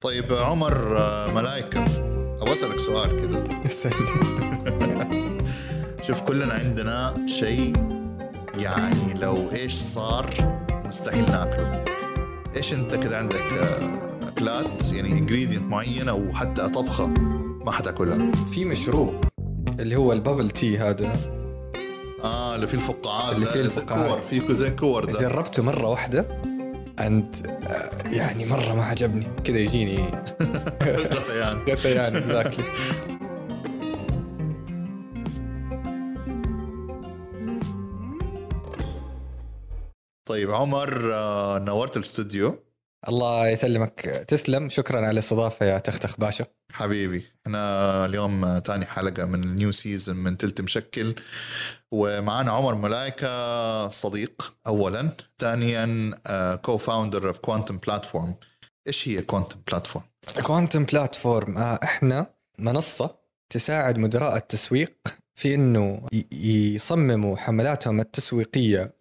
طيب عمر آه، ملايكة أبغى أسألك سؤال كذا شوف كلنا عندنا شيء يعني لو إيش صار مستحيل ناكله. إيش أنت كذا عندك آه، أكلات يعني ingredient معين أو حتى طبخة ما حتاكلها؟ في مشروب اللي هو ال bubble tea هذا. آه اللي فيه الفقاعات اللي فيه الفقاعات. كور فيه زي كور ده. جربته مرة واحدة. عند يعني مرة ما عجبني. كذا يجيني. غثيان غثيان exactly طيب عمر آه، نورت الاستوديو الله يسلمك. تسلم. شكرا على الاستضافة يا تختخ باشا حبيبي إحنا اليوم تاني حلقة من ال new season من تلت مشكل. ومعانا عمر ملايكة صديق اولا. ثانيا co-founder of كوانتم بلاتفورم إيش هي كوانتم بلاتفورم كوانتم بلاتفورم إحنا منصة تساعد مدراء التسويق في إنه يصمموا حملاتهم التسويقية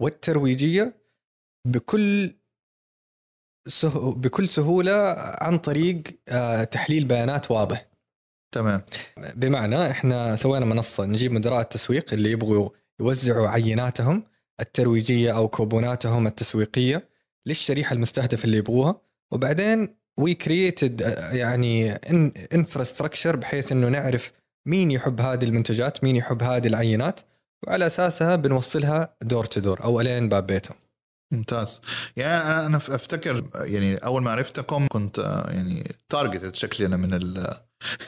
والترويجية بكل سه... بكل سهولة عن طريق آه تحليل بيانات واضح. تمام. بمعنى إحنا سوينا منصة نجيب مدراء التسويق اللي يبغوا يوزعوا عيناتهم الترويجية أو كوبوناتهم التسويقية للشريحة المستهدفة اللي يبغوها. وبعدين we created يعني infrastructure بحيث إنه نعرف مين يحب هذه المنتجات مين يحب هذه العينات. وعلى أساسها بنوصلها door to door أو إلين باب بيتهم. ممتاز. يعني أنا أنا أفتكر يعني أول ما عرفتكم كنت آه، يعني targeted شكلي أنا من ال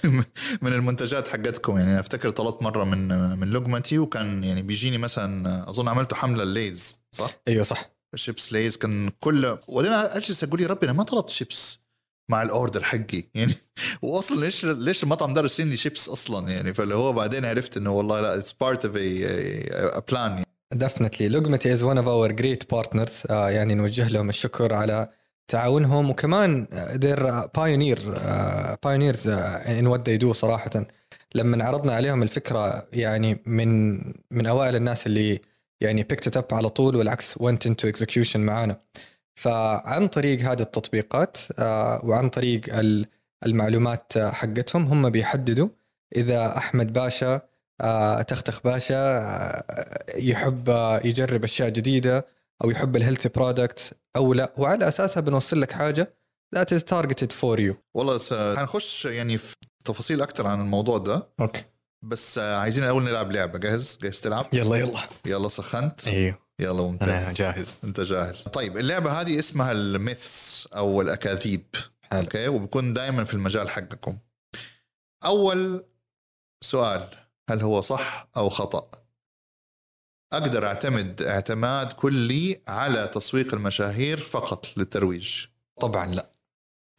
من المنتجات حقتكم. يعني أفتكر طلبت مرة من من لقمتي وكان يعني بيجيني مثلا أظن عملتوا حملة الليز صح؟ أيوه صح. شيبس ليز كان كل وبعدين أجلس أقول يا ربي أنا ما طلبت شيبس مع ال order حقي. يعني واصلا ليش ليش المطعم ده راسلين لي شيبس أصلا؟ يعني فاللي هو بعدين عرفت إنه والله لا it's part of a plan definitely لقمتي is one of our great partners يعني نوجه لهم الشكر على تعاونهم. وكمان they're pioneer pioneers in what they do صراحة. لما عرضنا عليهم الفكرة يعني من من أوائل الناس اللي يعني picked up على طول والعكس went into execution معانا. فعن طريق هذه التطبيقات آه، وعن طريق ال- المعلومات حقتهم هم بيحددوا إذا أحمد باشا تختخ باشا آه، يحب آه، يجرب أشياء جديدة أو يحب ال healthy product أو لا. وعلى أساسها بنوصل لك حاجة that is targeted for you. والله س... حنخش يعني في تفاصيل أكثر عن الموضوع ده. okay. بس آه، عايزين الأول نلعب لعبة. جاهز؟ جاهز تلعب؟ يلا يلا. يلا سخنت. إيوه. يلا ممتاز. جاهز. أنت جاهز. طيب اللعبة هذه اسمها ال myths أو الأكاذيب. حلو. okay؟ وبكون دائما في المجال حقكم. أول سؤال. هل هو صح أو خطأ؟ أقدر أعتمد اعتماد كلي على تسويق المشاهير فقط للترويج. طبعا لا.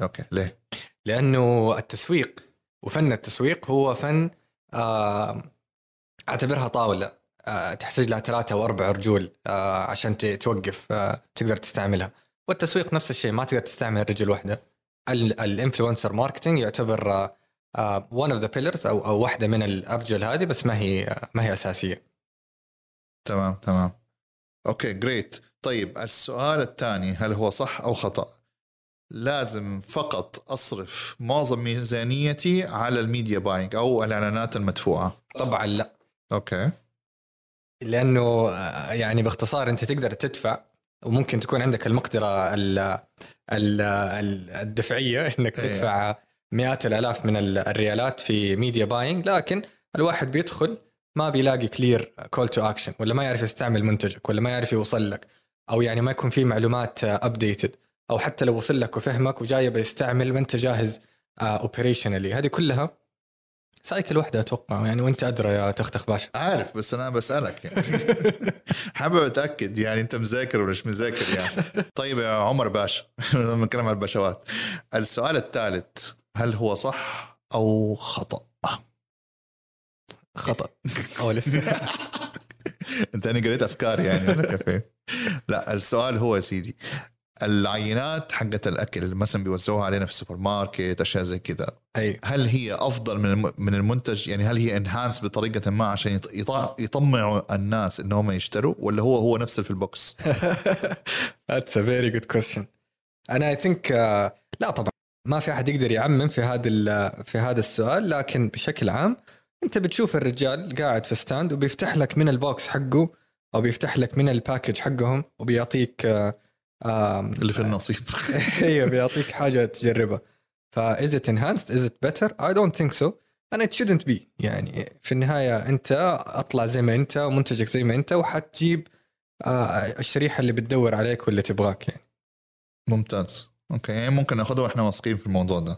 okay ليه؟ لأنه التسويق وفن التسويق هو فن آه، أعتبرها طاولة. آه، تحتاج لها ثلاثة أو أربع رجول آه، عشان توقف آه، تقدر تستعملها. والتسويق نفس الشيء ما تقدر تستعمل رجل واحدة. ال influencer marketing يعتبر one of the pillars أو أو واحدة من الأرجل هذه بس ما هي ما هي أساسية. تمام تمام. okay great طيب السؤال الثاني هل هو صح أو خطأ؟ لازم فقط أصرف معظم ميزانيتي على ال media buying أو الإعلانات المدفوعة. طبعا لا. okay. لأنه آه، يعني باختصار أنت تقدر تدفع وممكن تكون عندك المقدرة ال ال ال- الدفعية إنك إيه. تدفع مئات الآلاف من ال- الريالات في media buying لكن الواحد بيدخل ما بيلاقي clear call to action ولا ما يعرف يستعمل منتجك ولا ما يعرف يوصل لك أو يعني ما يكون في معلومات updated أو حتى لو وصل لك وفهمك وجاي بيستعمل ما انت جاهز operationally هذه كلها cycle واحدة أتوقع يعني وأنت أدرى يا تختخ باشا. عارف بس أنا بسألك يعني. حابب أتأكد يعني أنت مذاكر ولا مش مذاكر يعني. طيب يا عمر باشا لما نتكلم عن البشوات السؤال الثالث. هل هو صح أو خطأ؟ خطأ. أو لسه. أنت أنا قريت افكار يعني ولا كيف لا السؤال هو يا سيدي العينات حقت الأكل مثلا بيوزعوها علينا في السوبر ماركت أشياء زي كذا أي. هل هي أفضل من من المنتج؟ يعني هل هي enhanced بطريقة ما عشان يط- يط- يطمعوا الناس انهم يشتروا ولا هو هو نفس اللي في ال box؟ That's a very good question. أنا I think لا طبعا. ما في أحد يقدر يعمم في هذا في هذا السؤال لكن بشكل عام أنت بتشوف الرجال قاعد في stand وبيفتح لك من ال box حقه أو بيفتح لك من ال package حقهم وبيعطيك آه، اللي في النصيب. أيوه بيعطيك حاجة تجربها. فا is it enhanced? is it better? I don't think so. And it shouldn't be. يعني في النهاية أنت أطلع زي ما أنت ومنتجك زي ما أنت وحتجيب آه، الشريحة اللي بتدور عليك واللي تبغاك يعني. ممتاز. okay يعني ممكن ناخذها وإحنا واثقين في الموضوع ده.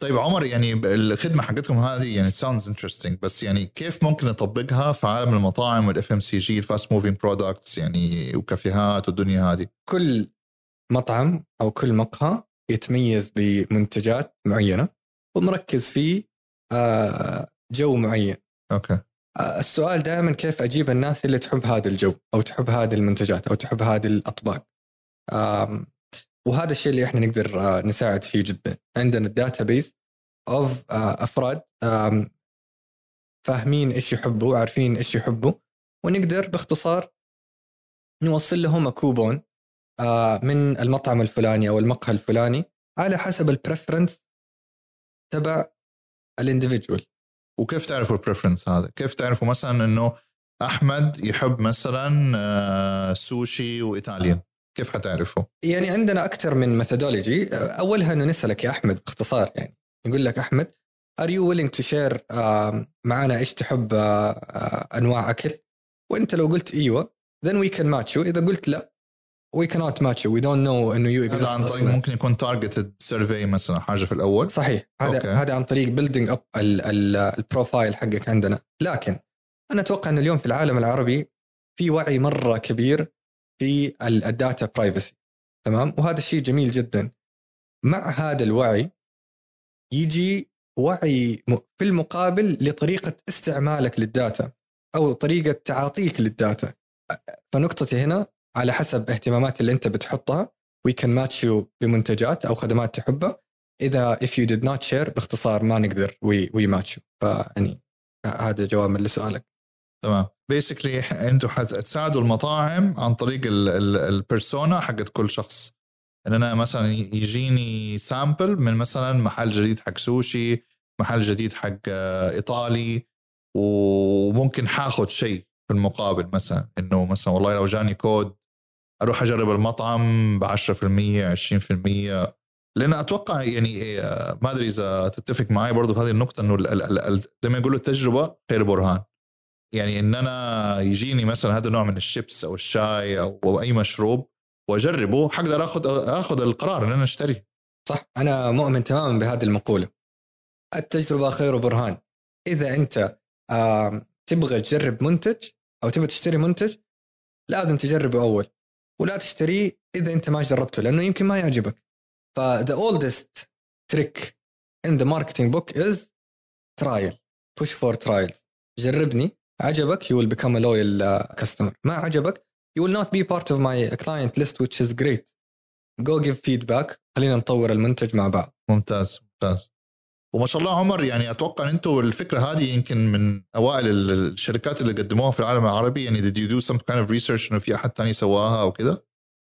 طيب عمر يعني الخدمة حقتكم هذه يعني sounds interesting بس يعني كيف ممكن نطبقها في عالم المطاعم وال FMCG ال fast moving products يعني وكافيهات والدنيا هذه؟ كل مطعم أو كل مقهى يتميز بمنتجات معينة ومركز فيه آه، جو معين. okay. السؤال دائما كيف أجيب الناس اللي تحب هذا الجو أو تحب هذه المنتجات أو تحب هذه الأطباق؟ وهذا الشيء اللي إحنا نقدر آه، نساعد فيه جدا. عندنا ال database of أفراد آم، فاهمين إيش يحبوا عارفين إيش يحبوا ونقدر باختصار نوصل لهم كوبون آه، من المطعم الفلاني أو المقهى الفلاني على حسب ال preference تبع ال individual وكيف تعرفوا ال preference هذا؟ كيف تعرفوا مثلا إنه أحمد يحب مثلا آه، سوشي و Italian؟ كيف حتعرفوا؟ يعني عندنا أكثر من methodology أولها إنه نسألك يا أحمد باختصار يعني. نقول لك أحمد are you willing to share معنا إيش تحب آه، آه، أنواع أكل؟ وأنت لو قلت إيوه we can match you. إذا قلت لا we cannot match you we don't know إنه you هذا عن طريق. ممكن يكون targeted survey مثلا حاجة في الأول. صحيح. هذا okay. هذا عن طريق building up ال profile حقك عندنا. لكن أنا أتوقع إن اليوم في العالم العربي في وعي مرة كبير في ال data privacy تمام؟ وهذا الشيء جميل جدا. مع هذا الوعي يجي وعي في المقابل لطريقة استعمالك لل data أو طريقة تعاطيك لل data. فنقطتي هنا على حسب اهتمامات اللي انت بتحطها. We can match you بمنتجات أو خدمات تحبها. إذا if you did not share باختصار ما نقدر we match you. فيعني هذا جواب لسؤالك تمام. basically أنتم حتساعدوا المطاعم عن طريق ال persona حقت كل شخص. إن أنا مثلا يجيني sample من مثلا محل جديد حق سوشي محل جديد حق آه، إيطالي وممكن حاخذ شيء في المقابل مثلا. إنه مثلا والله لو جاني كود أروح أجرب المطعم ب 10% 20% لأن أتوقع يعني آه، ما أدري إذا تتفق معي برضه في هذه النقطة إنه زي ما يقولوا التجربة خير برهان. يعني إن أنا يجيني مثلا هذا النوع من الشيبس أو الشاي أو, أي مشروب وأجربه حقدر آخذ آخذ القرار إن أنا أشتريه. صح. أنا مؤمن تماما بهذه المقولة. التجربة خير برهان إذا أنت تبغى تجرب منتج أو تبغى تشتري منتج لازم تجربه أول. ولا تشتريه اذا انت ما جربته لأنه يمكن ما يعجبك ف the oldest trick in the marketing book is trial push for trials جربني عجبك become a loyal uh, customer ما عجبك you will not be part of my client list which is great go give feedback خلينا نطور المنتج مع بعض ممتاز ممتاز وما شاء الله عمر يعني أتوقع إن أنتم الفكرة هذه يمكن من أوائل ال- الشركات اللي قدموها في العالم العربي. يعني did you do some kind of research إنه في أحد ثاني سواها أو كذا؟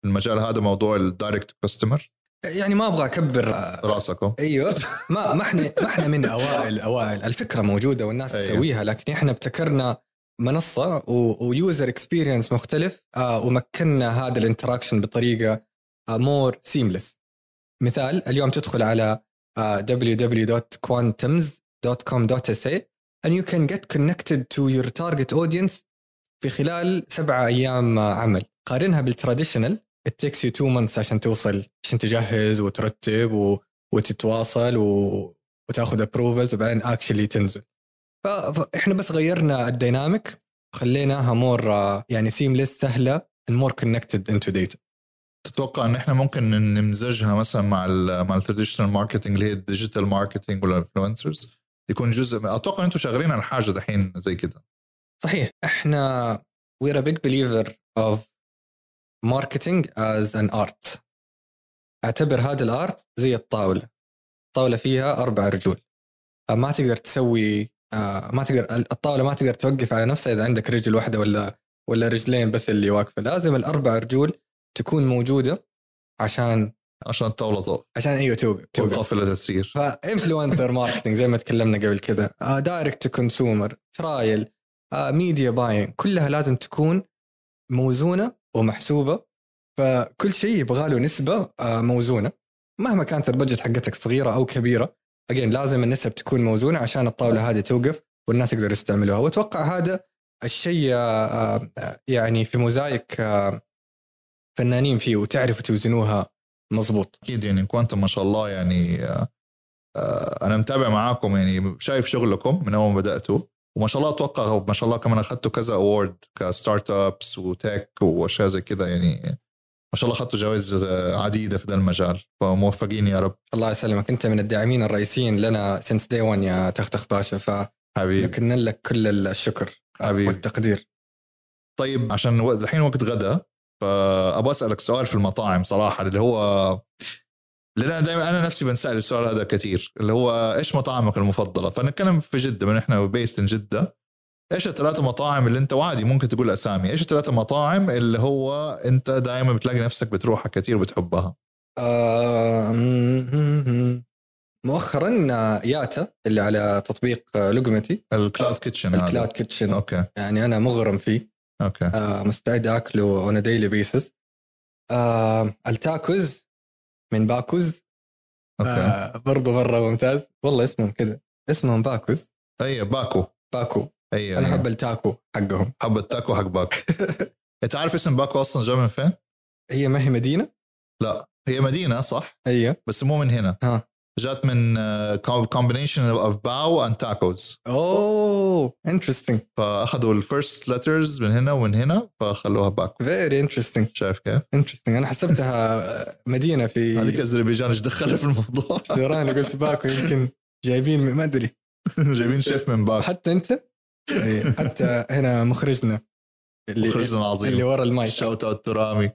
المجال هذا موضوع ال direct customer يعني ما أبغى أكبر آه، راسك أهو. أيوه. ما ما إحنا ما إحنا من اوائل أوائل. الفكرة موجودة والناس أيوه. تسويها لكن إحنا ابتكرنا منصة و user experience مختلف آه، ومكنا هذا ال interaction بطريقة more seamless مثال اليوم تدخل على www.quantems.com.sa and you can get connected to your target audience في خلال سبعة أيام آه، عمل. قارنها بال traditional it takes you two months عشان توصل عشان تجهز وترتب و... وتتواصل و... وتاخذ approvals وبعدين actually تنزل. فاحنا بس غيرنا ال dynamic وخليناها more يعني seamless سهلة and more connected into data. تتوقع إن إحنا ممكن نمزجها مثلا مع ال مع ال traditional marketing اللي هي ال digital marketing ولا ال influencers يكون جزء أتوقع ان أنتم شغالين على حاجة دحين زي كده. صحيح. إحنا we're a big believer of marketing as an art. أعتبر هذا الارت زي الطاولة. الطاولة فيها أربع رجول. ما تقدر تسوي آه ما تقدر الطاولة ما تقدر توقف على نفسها إذا عندك رجل واحدة ولا ولا رجلين بس اللي واقفة. لازم الأربع رجول تكون موجودة عشان عشان تقف عشان إيوه توقف توقف والقافلة تسير ف influencer marketing زي ما تكلمنا قبل كذا. direct to consumer trial media buying كلها لازم تكون موزونة ومحسوبة. فكل شيء يبغى له نسبة آه، موزونة. مهما كانت ال budget حقتك صغيرة أو كبيرة again لازم النسب تكون موزونة عشان الطاولة هذه توقف والناس يقدروا يستعملوها. وأتوقع هذا الشيء آه، آه، يعني في موزايك فنانين فيه وتعرفوا توزنوها مظبوط. أكيد يعني كوانتم ما شاء الله يعني أنا متابع معاكم يعني شايف شغلكم من أول ما بدأتوا. وما شاء الله أتوقع ما شاء الله كمان أخذتوا كذا award ك startups و tech وأشياء زي كذا يعني ما شاء الله أخذتوا جوائز عديدة في ذا المجال. فموفقين يا رب. الله يسلمك. أنت من الداعمين الرئيسيين لنا since day 1 يا تختخ باشا ف حبيبي. لكن لك كل الشكر حبيبي. والتقدير. طيب عشان الحين وقت غدا فابغى أسألك سؤال في المطاعم صراحة اللي هو لأن أنا دائما أنا نفسي بنسأل السؤال هذا كثير اللي هو إيش مطاعمك المفضلة؟ فنتكلم في جدة من إحنا based جدة إيش الثلاثة مطاعم اللي أنت وعادي ممكن تقول أسامي إيش الثلاثة مطاعم اللي هو أنت دائما بتلاقي نفسك بتروحها كثير وبتحبها؟ آه مؤخرا ياتا اللي على تطبيق لقمتي. ال cloud kitchen ال cloud kitchen okay. يعني أنا مغرم فيه. okay آه مستعد أكله on daily basis آه التاكوز من باكوز okay آه برضو مرة ممتاز. والله اسمهم كذا اسمهم باكوز أي باكو. باكو. أي أنا احب التاكو حقهم. حب التاكو حق باكو. أنت عارف اسم باكو أصلا جاي من فين؟ هي ما هي مدينة؟ لا. هي مدينة صح؟ أيوه بس مو من هنا. ها. جات من combination of bao and tacos oh interesting فأخذوا ال first letters من هنا ومن هنا فخلوها باكو very interesting شايف كيف؟ interesting أنا حسبتها مدينة في هذيك اذربيجان إيش دخلها في الموضوع؟ أنا قلت باكو يمكن جايبين ما أدري. جايبين شيف من باكو حتى أنت؟ إيه، حتى هنا مخرجنا. اللي مخرجنا العظيم. اللي ورا المايك. shout out to رامي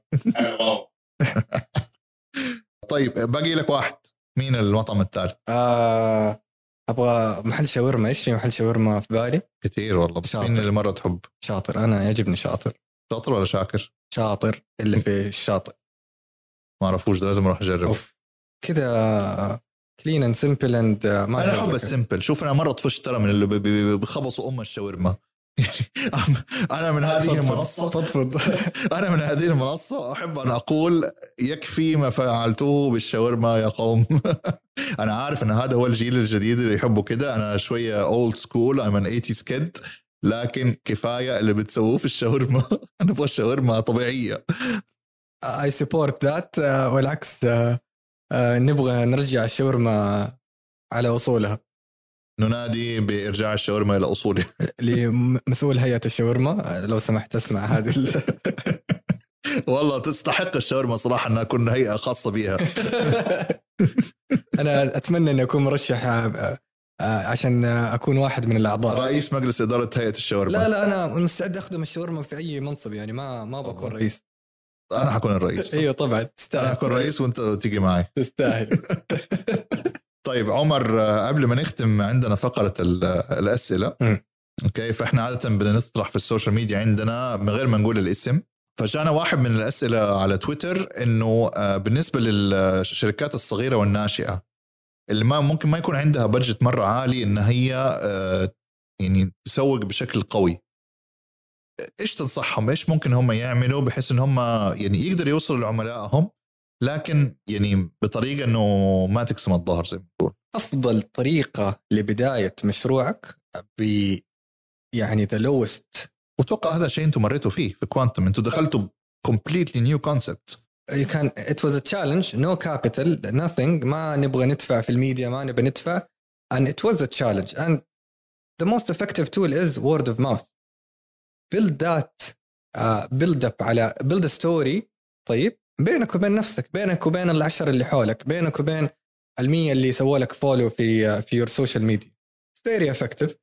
طيب باقي لك واحد. مين المطعم الثالث؟ آه أبغى محل شاورما إيش في محل شاورما في بالي؟ كثير والله بس مين اللي مرة تحب؟ شاطر أنا يعجبني شاطر شاطر ولا شاكر؟ شاطر اللي في الشاطئ ما أعرفوش لازم أروح أجربه أوف كذا clean and simple and ما أنا احب ال simple شوف أنا مرة طفشت ترى من اللي بخبصوا أم الشاورما أنا من هذه المنصه فضفض أنا من هذه المنصة أحب أن أقول يكفي ما فعلتوه بالشاورما يا قوم. أنا عارف أن هذا هو الجيل الجديد اللي يحبوا كده. أنا شوية old school I'm an 80 kid لكن كفاية اللي بتسووه في الشاورما. أنا أبغى الشاورما طبيعية. اي سبورت ذات والعكس uh, uh, نبغى نرجع الشاورما على أصولها. ننادي بإرجاع الشاورما إلى اصولها لمسؤول هيئة الشاورما. لو سمحت أسمع هذه ال... والله تستحق الشاورما صراحة إنها تكون هيئة خاصة بها أنا أتمنى اني اكون مرشح آه، آه، عشان أكون واحد من الأعضاء. رئيس مجلس إدارة هيئة الشاورما. لا لا أنا مستعد أخدم الشاورما في أي منصب يعني ما ما بكون رئيس. أنا حكون الرئيس. أيوه طبعا. تستاهل. أنا حكون رئيس وأنت تيجي معي تستاهل. طيب عمر قبل ما نختم عندنا فقرة الأسئلة. م. okay فاحنا عادة بنطرح في ال social media عندنا من غير ما نقول الاسم؟ فجانا واحد من الأسئلة على تويتر إنه بالنسبة للشركات الصغيرة والناشئة اللي ما ممكن ما يكون عندها budget مرة عالي إن هي يعني تسوق بشكل قوي. إيش تنصحهم؟ إيش ممكن هم يعملوا بحيث إن هم يعني يقدروا يوصلوا لعملائهم؟ لكن يعني بطريقة إنه ما تقسم الظهر زي ما تقول أفضل طريقة لبداية مشروعك ب يعني the lowest واتوقع هذا شيء أنتم مريتوا فيه في كوانتم أنتم دخلتوا completely new concept كان it was challenge no capital nothing. ما نبغى ندفع في الميديا ما نبغى ندفع. And it was a challenge. And the most effective tool is word of mouth. Build that uh, build up على build a story. طيب. بينك وبين نفسك بينك وبين العشر اللي حولك بينك وبين المية اللي سووا لك فولو في في your social media very effective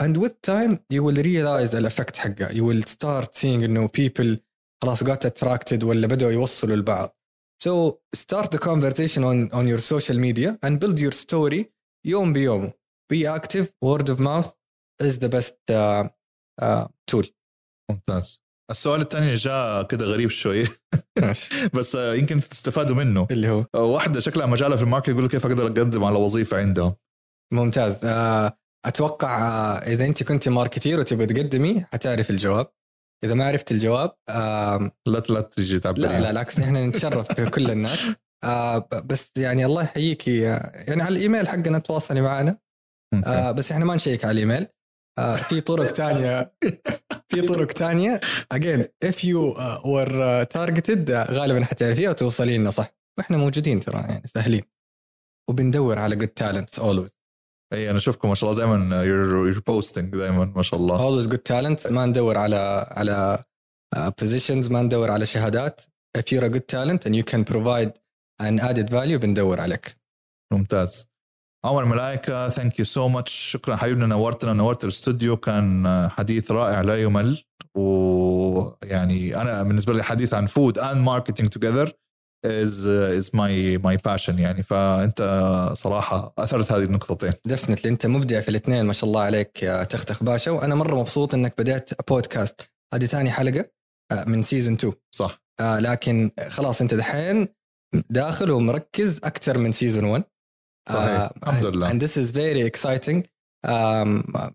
and with time you will realize ال effect حقه you will start seeing إنه people خلاص got attracted ولا بدأوا يوصلوا لبعض. so start the conversation on on your social media and build your story يوم بيوم be active word of mouth is the best tool ممتاز. السؤال الثاني جاء كده غريب شوي. بس آه، يمكن تستفادوا منه. اللي هو؟ آه، واحدة شكلها مجالها في ال market يقول كيف أقدر أقدم على وظيفة عندهم. ممتاز. آه، أتوقع إذا أنت كنت marketer وتبغى تقدمي حتعرف الجواب. إذا ما عرفت الجواب لا لا تجي تعبرين لا لا العكس إحنا نتشرف بكل الناس. بس يعني الله يحييكي. يعني على الإيميل حقنا تواصلي معنا. بس إحنا ما نشيك على الإيميل. في طرق ثانية في طرق ثانية again if you were targeted غالبا حتعرفيها وتوصلي لنا صح؟ وإحنا موجودين ترى يعني سهلين. وبندور على good talents always إي أنا أشوفكم ما شاء الله دائما you're posting دائما ما شاء الله. always good talent ما ندور على على positions ما ندور على شهادات. If you're a good talent and you can provide an added value بندور عليك. ممتاز. عمر ملائكة thank you so much شكرا حبيبنا نورتنا نورت الاستوديو. كان حديث رائع لا يمل. ويعني أنا بالنسبة لي حديث عن food and marketing together is is my my passion يعني. فأنت صراحة أثرت هذه النقطتين. definitely أنت مبدع في الاثنين ما شاء الله عليك يا تختخ باشا وأنا مرة مبسوط إنك بدأت بودكاست هذه ثاني حلقة آه، من season 2 صح. آه لكن خلاص أنت دحين داخل ومركز أكثر من season 1 صحيح. uh, الحمد لله. and this is very exciting.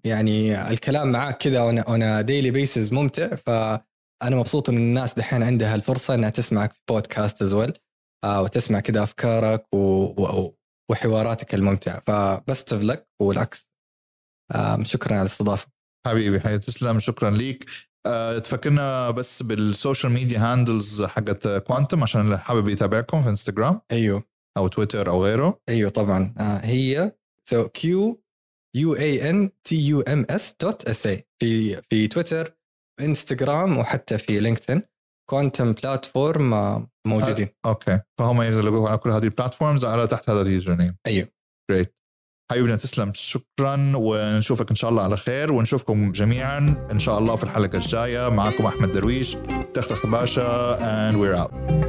يعني الكلام معاك كذا وأنا daily basis ممتع فأنا مبسوط إن الناس دحين عندها الفرصة إنها تسمعك في podcast as well وتسمع كذا أفكارك و, وحواراتك الممتعة. ف best of luck والعكس. شكرا على الاستضافة. حبيبي حي تسلم شكرا ليك. أه تفكرنا بس بال social media handles حقت كوانتم عشان اللي حابب يتابعكم في انستغرام أيوه. أو تويتر أو غيره. أيوه طبعا. آه هي so Q U A N T U M S dot S A في في تويتر إنستغرام وحتى في لينكدين. كوانتم platform موجودين. آه، okay. فهم يلاقوه على كل هذه ال platforms على تحت هذا ال username أيوه. جريت حبيبنا تسلم. شكرا ونشوفك إن شاء الله على خير ونشوفكم جميعا إن شاء الله في الحلقة الجاية. معكم أحمد درويش تختخ باشا and we're out.